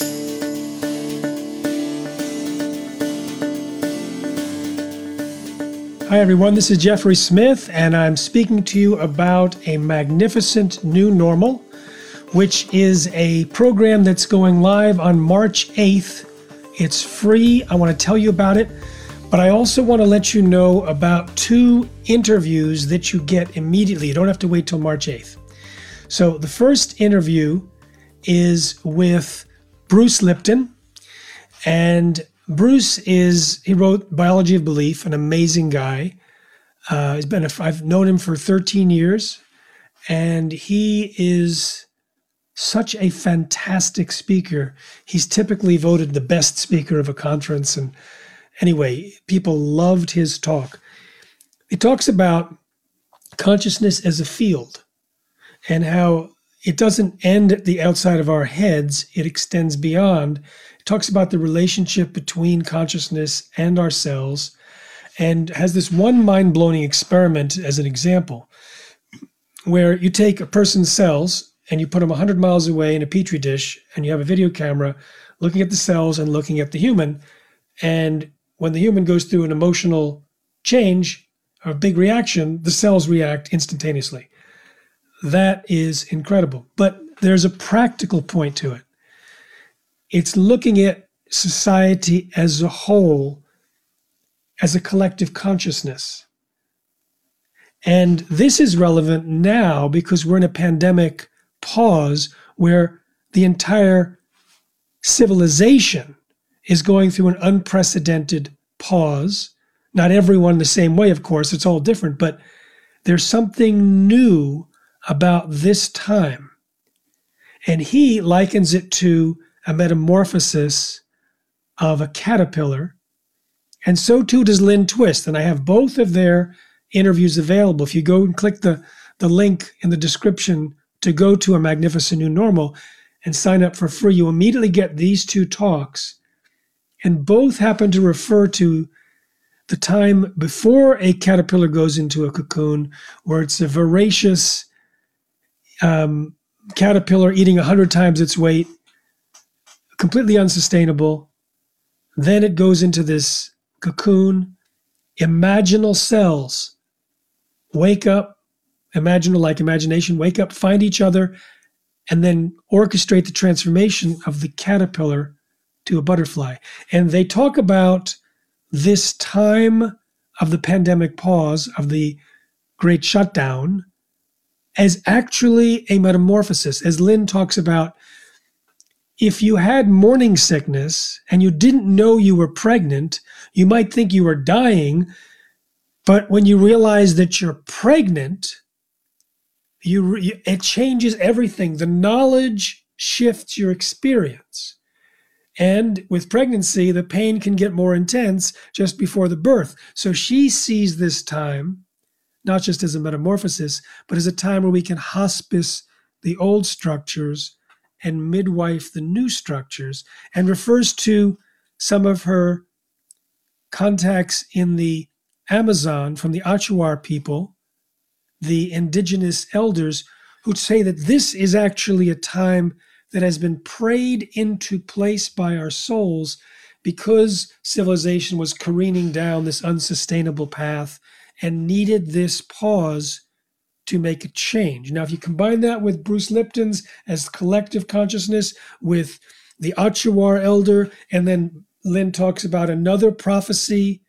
Hi, everyone. This is Jeffrey Smith, and I'm speaking to you about a magnificent new normal, which is a program that's going live on March 8th. It's free. I want to tell you about it, but I also want to let you know about two interviews that you get immediately. You don't have to wait till March 8th. So, the first interview is with Bruce Lipton, and Bruce is he wrote Biology of Belief, an amazing guy. Uh, he's been a, I've known him for 13 years, and he is such a fantastic speaker. He's typically voted the best speaker of a conference, and anyway, people loved his talk. He talks about consciousness as a field and how it doesn't end at the outside of our heads, it extends beyond It talks about the relationship between consciousness and our cells and has this one mind blowing experiment as an example where you take a person's cells and you put them 100 miles away in a petri dish and you have a video camera looking at the cells and looking at the human. And when the human goes through an emotional change, a big reaction, the cells react instantaneously. That is incredible. But there's a practical point to it. It's looking at society as a whole, as a collective consciousness. And this is relevant now because we're in a pandemic pause where the entire civilization is going through an unprecedented pause. Not everyone the same way, of course, it's all different, but there's something new about this time. And he likens it to a metamorphosis of a caterpillar. And so too does Lynn Twist. And I have both of their interviews available. If you go and click the, the link in the description to go to a magnificent new normal and sign up for free, you immediately get these two talks. And both happen to refer to the time before a caterpillar goes into a cocoon, where it's a voracious um, caterpillar eating 100 times its weight completely unsustainable. Then it goes into this cocoon. Imaginal cells wake up, imaginal like imagination, wake up, find each other, and then orchestrate the transformation of the caterpillar to a butterfly. And they talk about this time of the pandemic pause, of the great shutdown, as actually a metamorphosis, as Lynn talks about if you had morning sickness and you didn't know you were pregnant, you might think you were dying. But when you realize that you're pregnant, you, it changes everything. The knowledge shifts your experience. And with pregnancy, the pain can get more intense just before the birth. So she sees this time not just as a metamorphosis, but as a time where we can hospice the old structures and midwife the new structures and refers to some of her contacts in the Amazon from the Achuar people, the indigenous elders, who say that this is actually a time that has been prayed into place by our souls because civilization was careening down this unsustainable path and needed this pause to make a change. Now, if you combine that with Bruce Lipton's as collective consciousness, with the Achuar elder, and then Lynn talks about another prophecy,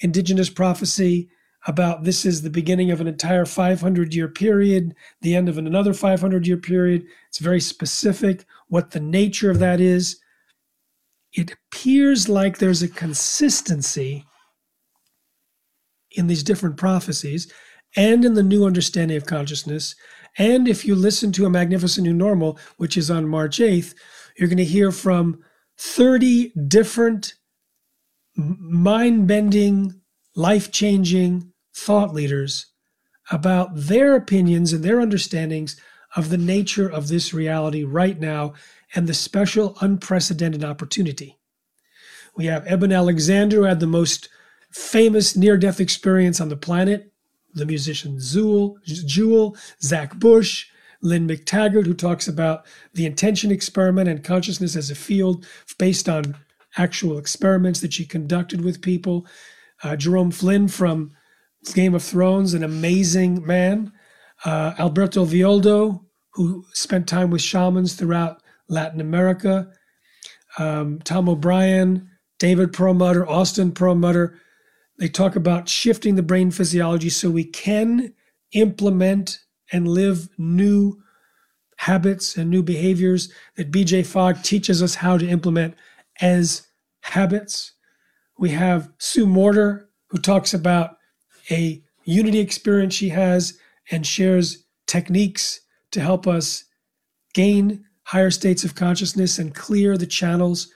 indigenous prophecy, about this is the beginning of an entire 500 year period, the end of another 500 year period. It's very specific what the nature of that is. It appears like there's a consistency in these different prophecies and in the new understanding of consciousness. And if you listen to A Magnificent New Normal, which is on March 8th, you're going to hear from 30 different mind bending, life changing thought leaders about their opinions and their understandings of the nature of this reality right now and the special, unprecedented opportunity. We have Eben Alexander, who had the most famous near death experience on the planet the musician Zool, Jewel, Zach Bush, Lynne McTaggart, who talks about the intention experiment and consciousness as a field based on actual experiments that she conducted with people. Uh, Jerome Flynn from Game of Thrones, an amazing man. Uh, Alberto Villoldo, who spent time with shamans throughout Latin America. Um, Tom O'Bryan, David Perlmutter, Austin Perlmutter. They talk about shifting the brain physiology so we can implement and live new habits and new behaviors that BJ Fogg teaches us how to implement as habits. We have Sue Morter, who talks about a unity experience she has and shares techniques to help us gain higher states of consciousness and clear the channels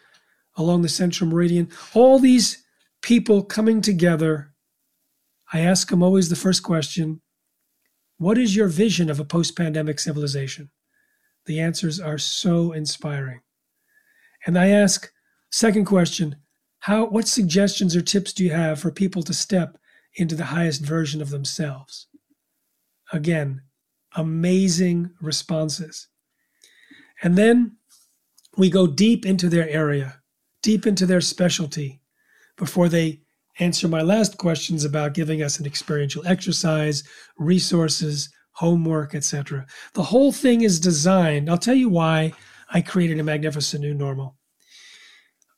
along the central meridian. All these people coming together, I ask them always the first question What is your vision of a post pandemic civilization? The answers are so inspiring. And I ask, second question, how, what suggestions or tips do you have for people to step into the highest version of themselves? Again, amazing responses. And then we go deep into their area, deep into their specialty before they answer my last questions about giving us an experiential exercise, resources, homework, etc. The whole thing is designed. I'll tell you why I created a magnificent new normal.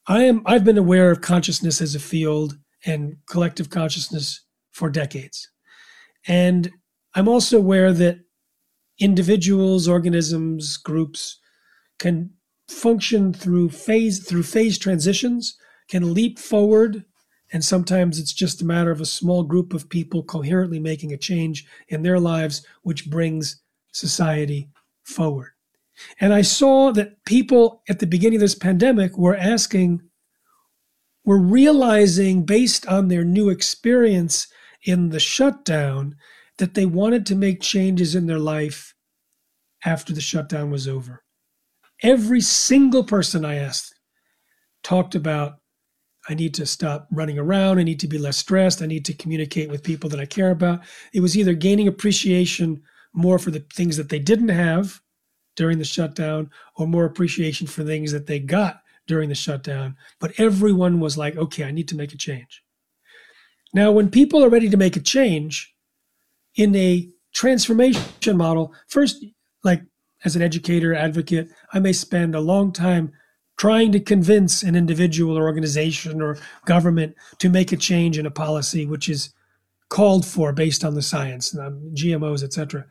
I am I've been aware of consciousness as a field and collective consciousness for decades. And I'm also aware that individuals, organisms, groups can function through phase through phase transitions, can leap forward, and sometimes it's just a matter of a small group of people coherently making a change in their lives, which brings society forward. And I saw that people at the beginning of this pandemic were asking, were realizing based on their new experience in the shutdown that they wanted to make changes in their life after the shutdown was over. Every single person I asked talked about I need to stop running around. I need to be less stressed. I need to communicate with people that I care about. It was either gaining appreciation more for the things that they didn't have during the shutdown or more appreciation for things that they got during the shutdown. But everyone was like, okay, I need to make a change. Now, when people are ready to make a change in a transformation model, first, like as an educator, advocate, I may spend a long time trying to convince an individual or organization or government to make a change in a policy which is called for based on the science, um, GMOs, etc.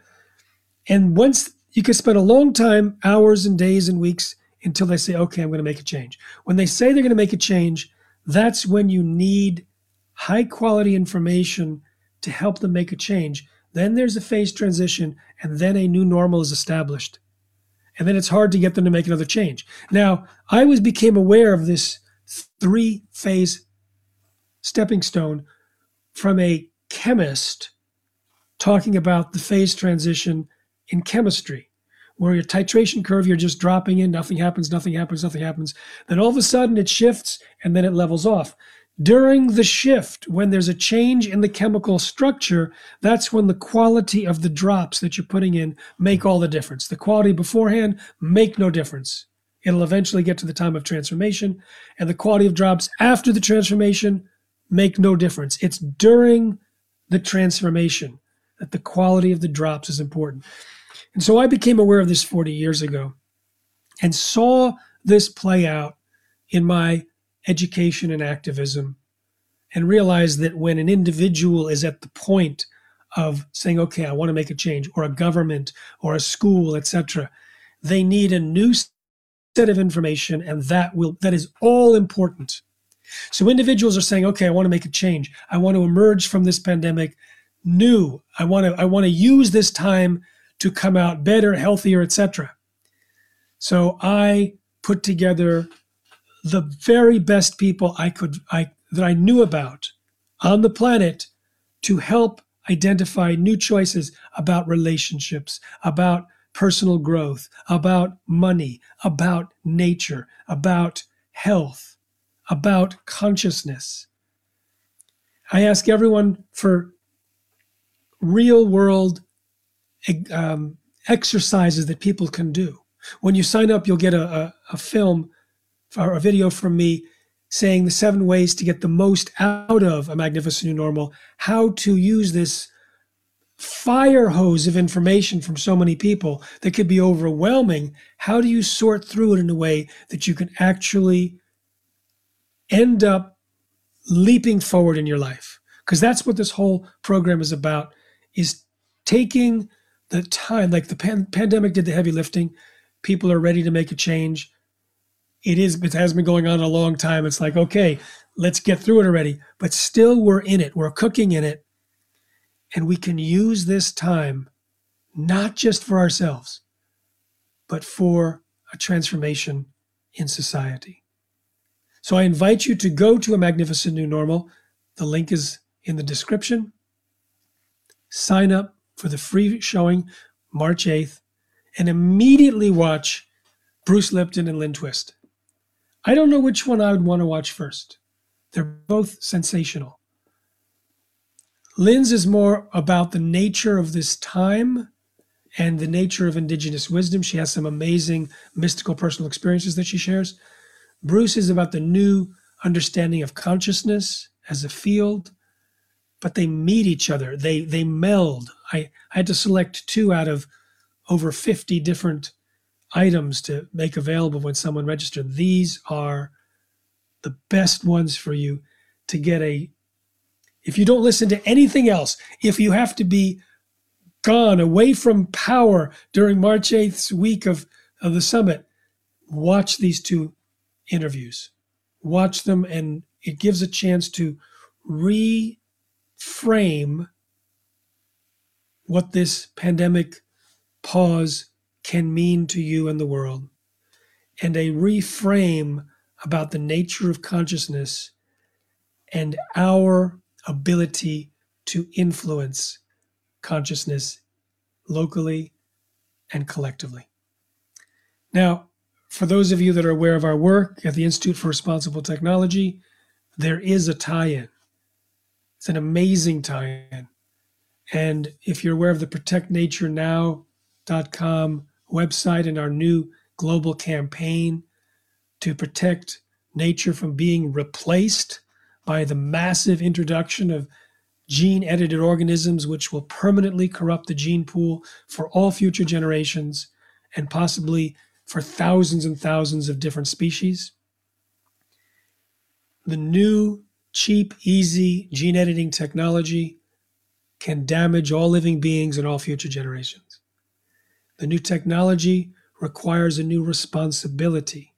And once you can spend a long time, hours and days and weeks, until they say, okay, I'm going to make a change. When they say they're going to make a change, that's when you need high quality information to help them make a change. Then there's a phase transition, and then a new normal is established and then it's hard to get them to make another change. Now, I was became aware of this three phase stepping stone from a chemist talking about the phase transition in chemistry, where your titration curve, you're just dropping in, nothing happens, nothing happens, nothing happens. Then all of a sudden it shifts and then it levels off. During the shift, when there's a change in the chemical structure, that's when the quality of the drops that you're putting in make all the difference. The quality beforehand make no difference. It'll eventually get to the time of transformation, and the quality of drops after the transformation make no difference. It's during the transformation that the quality of the drops is important. And so I became aware of this 40 years ago and saw this play out in my education and activism and realize that when an individual is at the point of saying okay i want to make a change or a government or a school etc they need a new set of information and that will that is all important. So individuals are saying okay i want to make a change. I want to emerge from this pandemic new. I want to i want to use this time to come out better healthier etc so i put together the very best people I could I that I knew about on the planet to help identify new choices about relationships, about personal growth, about money, about nature, about health, about consciousness. I ask everyone for real world um, exercises that people can do. When you sign up, you'll get a, a, a film or a video from me saying the seven ways to get the most out of a magnificent new normal, how to use this fire hose of information from so many people that could be overwhelming. How do you sort through it in a way that you can actually end up leaping forward in your life? Because that's what this whole program is about is taking the time like the pan- pandemic did the heavy lifting people are ready to make a change it is it has been going on a long time. It's like okay let's get through it already. But still we're in it. We're cooking in it. And we can use this time not just for ourselves but for a transformation in society. So i invite you to go to a magnificent new normal. The link is in the description. Sign up for the free showing March 8th and immediately watch Bruce Lipton and Lynn Twist. I don't know which one I would want to watch first. They're both sensational. Lynn's is more about the nature of this time and the nature of indigenous wisdom. She has some amazing mystical personal experiences that she shares. Bruce is about the new understanding of consciousness as a field, but they meet each other. They they meld. I, I had to select two out of over 50 different items to make available when someone registered. These are the best ones for you to get a if you don't listen to anything else, if you have to be gone away from power during March 8th's week of, of the summit, watch these two interviews. Watch them, and it gives a chance to reframe what this pandemic pause can mean to you and the world, and a reframe about the nature of consciousness and our ability to influence consciousness locally and collectively. Now, for those of you that are aware of our work at the Institute for Responsible Technology, there is a tie in. It's an amazing tie in. And if you're aware of the protectnaturenow.com website and our new global campaign to protect nature from being replaced by the massive introduction of gene edited organisms, which will permanently corrupt the gene pool for all future generations and possibly for thousands and thousands of different species. The new, cheap, easy gene editing technology can damage all living beings and all future generations. The new technology requires a new responsibility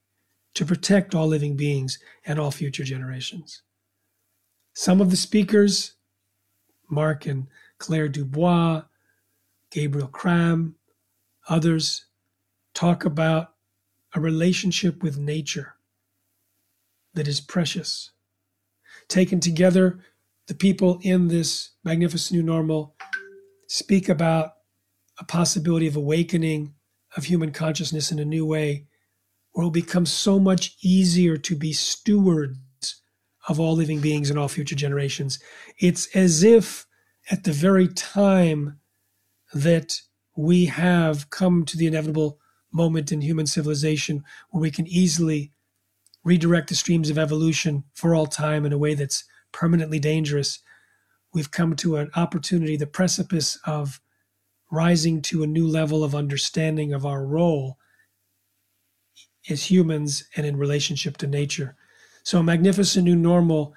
to protect all living beings and all future generations. Some of the speakers, Mark and Claire Dubois, Gabriel Cram, others, talk about a relationship with nature that is precious. Taken together, the people in this magnificent new normal speak about a possibility of awakening of human consciousness in a new way where it will become so much easier to be stewards of all living beings and all future generations. It's as if at the very time that we have come to the inevitable moment in human civilization where we can easily redirect the streams of evolution for all time in a way that's permanently dangerous, we've come to an opportunity, the precipice of rising to a new level of understanding of our role as humans and in relationship to nature. So, a magnificent new normal.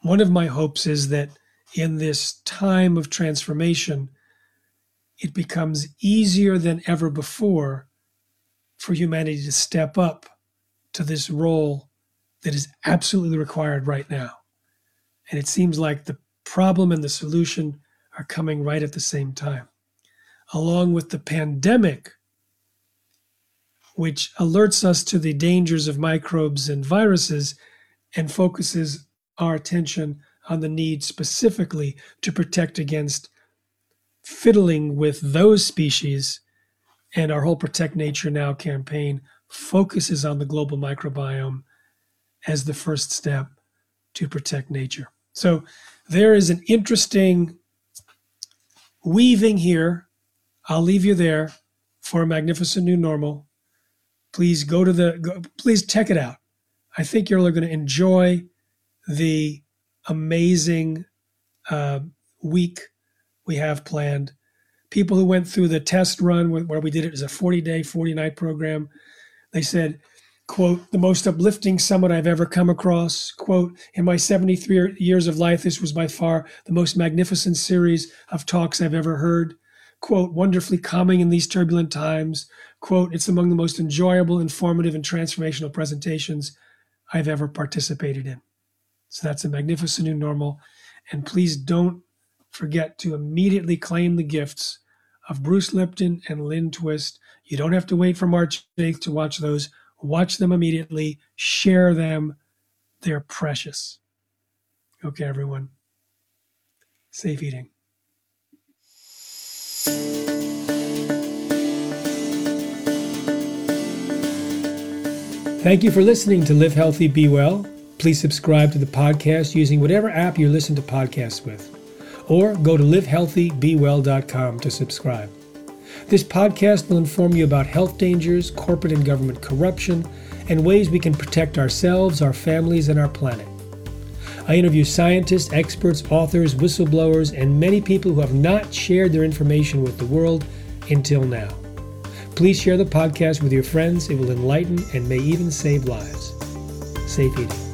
One of my hopes is that in this time of transformation, it becomes easier than ever before for humanity to step up to this role that is absolutely required right now. And it seems like the problem and the solution are coming right at the same time. Along with the pandemic, which alerts us to the dangers of microbes and viruses and focuses our attention on the need specifically to protect against fiddling with those species. And our whole Protect Nature Now campaign focuses on the global microbiome as the first step to protect nature. So there is an interesting weaving here I'll leave you there for a magnificent new normal. Please go to the, go, please check it out. I think you're going to enjoy the amazing uh, week we have planned. People who went through the test run where we did it as a 40 day, 40 night program, they said, quote, the most uplifting summit I've ever come across. Quote, in my 73 years of life, this was by far the most magnificent series of talks I've ever heard. Quote, wonderfully calming in these turbulent times. Quote, it's among the most enjoyable, informative, and transformational presentations I've ever participated in. So that's a magnificent new normal. And please don't forget to immediately claim the gifts of Bruce Lipton and Lynn Twist. You don't have to wait for March 8th to watch those. Watch them immediately, share them. They're precious. Okay, everyone. Safe eating. Thank you for listening to Live Healthy, Be Well. Please subscribe to the podcast using whatever app you listen to podcasts with, or go to livehealthybewell.com to subscribe. This podcast will inform you about health dangers, corporate and government corruption, and ways we can protect ourselves, our families, and our planet. I interview scientists, experts, authors, whistleblowers, and many people who have not shared their information with the world until now. Please share the podcast with your friends. It will enlighten and may even save lives. Safe eating.